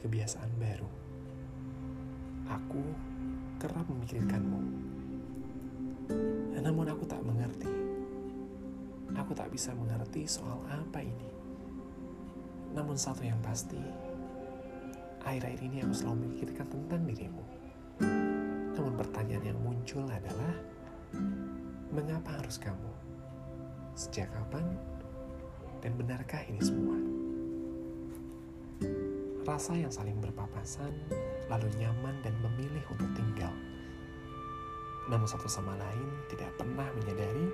kebiasaan baru. Aku kerap memikirkanmu. Namun aku tak mengerti. Aku tak bisa mengerti soal apa ini. Namun satu yang pasti, akhir-akhir ini aku selalu memikirkan tentang dirimu. Namun pertanyaan yang muncul adalah, mengapa harus kamu? Sejak kapan? Dan benarkah ini semua? Rasa yang saling berpapasan, lalu nyaman dan memilih untuk tinggal. Namun satu sama lain tidak pernah menyadari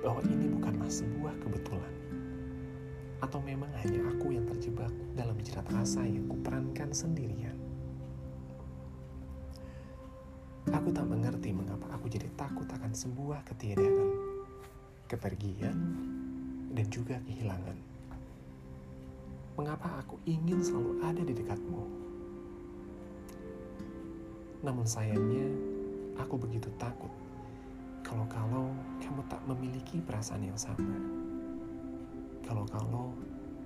bahwa ini bukanlah sebuah kebetulan. Atau memang hanya aku yang terjebak dalam jerat rasa yang kuperankan sendirian. Aku tak mengerti mengapa aku jadi takut akan sebuah ketiadaan, kepergian, dan juga kehilangan. Mengapa aku ingin selalu ada di dekatmu? Namun sayangnya, aku begitu takut kalau-kalau kamu tak memiliki perasaan yang sama. Kalau-kalau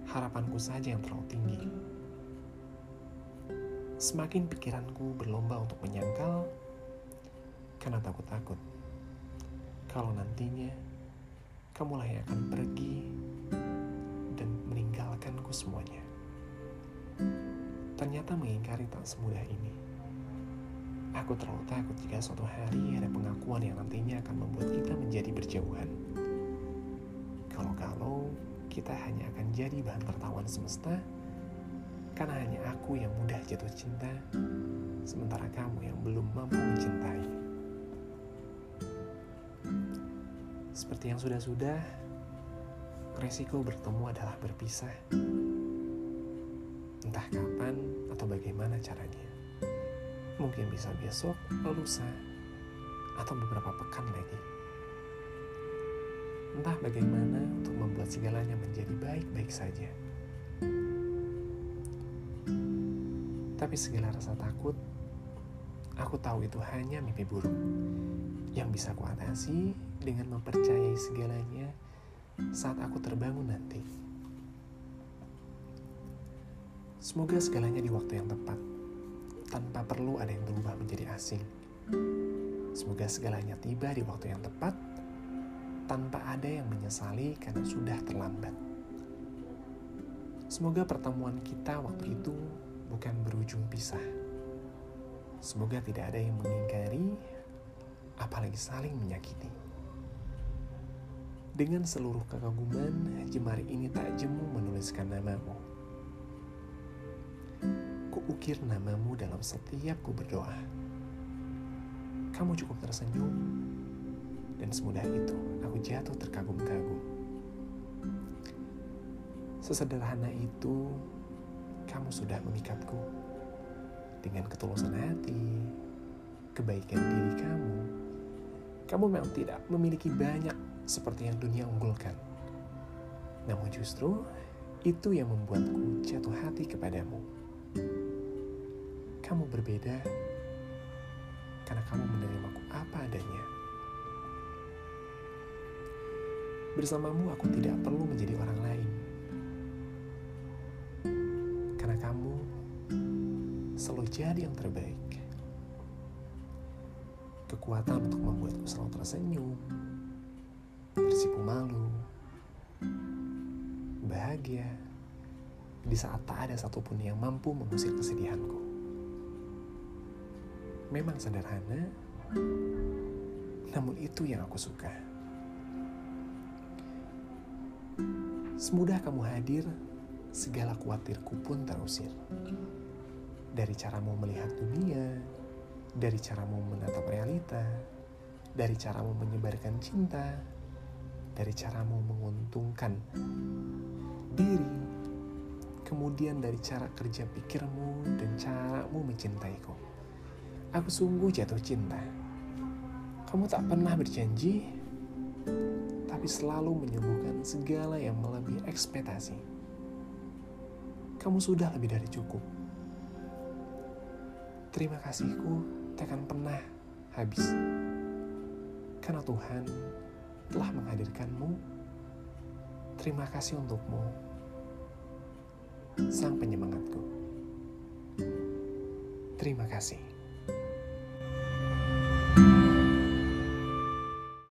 harapanku saja yang terlalu tinggi. Semakin pikiranku berlomba untuk menyangkal, karena takut-takut. Kalau nantinya, kamulah yang akan pergi dan meninggalkanku semuanya. Ternyata mengingkari tak semudah ini. Aku terlalu takut jika suatu hari ada pengakuan yang nantinya akan membuat kita menjadi berjauhan. Kalau-kalau kita hanya akan jadi bahan tertawan semesta, karena hanya aku yang mudah jatuh cinta, sementara kamu yang belum mampu mencintai. Seperti yang sudah-sudah, resiko bertemu adalah berpisah. Entah kapan atau bagaimana caranya. Mungkin bisa besok, lusa, atau beberapa pekan lagi. Entah bagaimana untuk membuat segalanya menjadi baik-baik saja. Tapi segala rasa takut, aku tahu itu hanya mimpi buruk yang bisa kuatasi dengan mempercayai segalanya saat aku terbangun nanti. Semoga segalanya di waktu yang tepat tanpa perlu ada yang berubah menjadi asing. Semoga segalanya tiba di waktu yang tepat, tanpa ada yang menyesali karena sudah terlambat. Semoga pertemuan kita waktu itu bukan berujung pisah. Semoga tidak ada yang mengingkari, apalagi saling menyakiti. Dengan seluruh kekaguman, jemari ini tak jemu menuliskan namamu ukir namamu dalam setiap ku berdoa. Kamu cukup tersenyum, dan semudah itu aku jatuh terkagum-kagum. Sesederhana itu, kamu sudah memikatku dengan ketulusan hati, kebaikan diri kamu. Kamu memang tidak memiliki banyak seperti yang dunia unggulkan. Namun justru itu yang membuatku jatuh hati kepadamu kamu berbeda karena kamu menerimaku apa adanya. Bersamamu aku tidak perlu menjadi orang lain. Karena kamu selalu jadi yang terbaik. Kekuatan untuk membuatku selalu tersenyum, bersipu malu, bahagia, di saat tak ada satupun yang mampu mengusir kesedihanku memang sederhana, namun itu yang aku suka. Semudah kamu hadir, segala khawatirku pun terusir. Dari caramu melihat dunia, dari caramu menatap realita, dari caramu menyebarkan cinta, dari caramu menguntungkan diri, kemudian dari cara kerja pikirmu dan caramu mencintaiku. Aku sungguh jatuh cinta. Kamu tak pernah berjanji, tapi selalu menyembuhkan segala yang melebihi ekspektasi. Kamu sudah lebih dari cukup. Terima kasihku takkan pernah habis. Karena Tuhan telah menghadirkanmu. Terima kasih untukmu, Sang Penyemangatku. Terima kasih.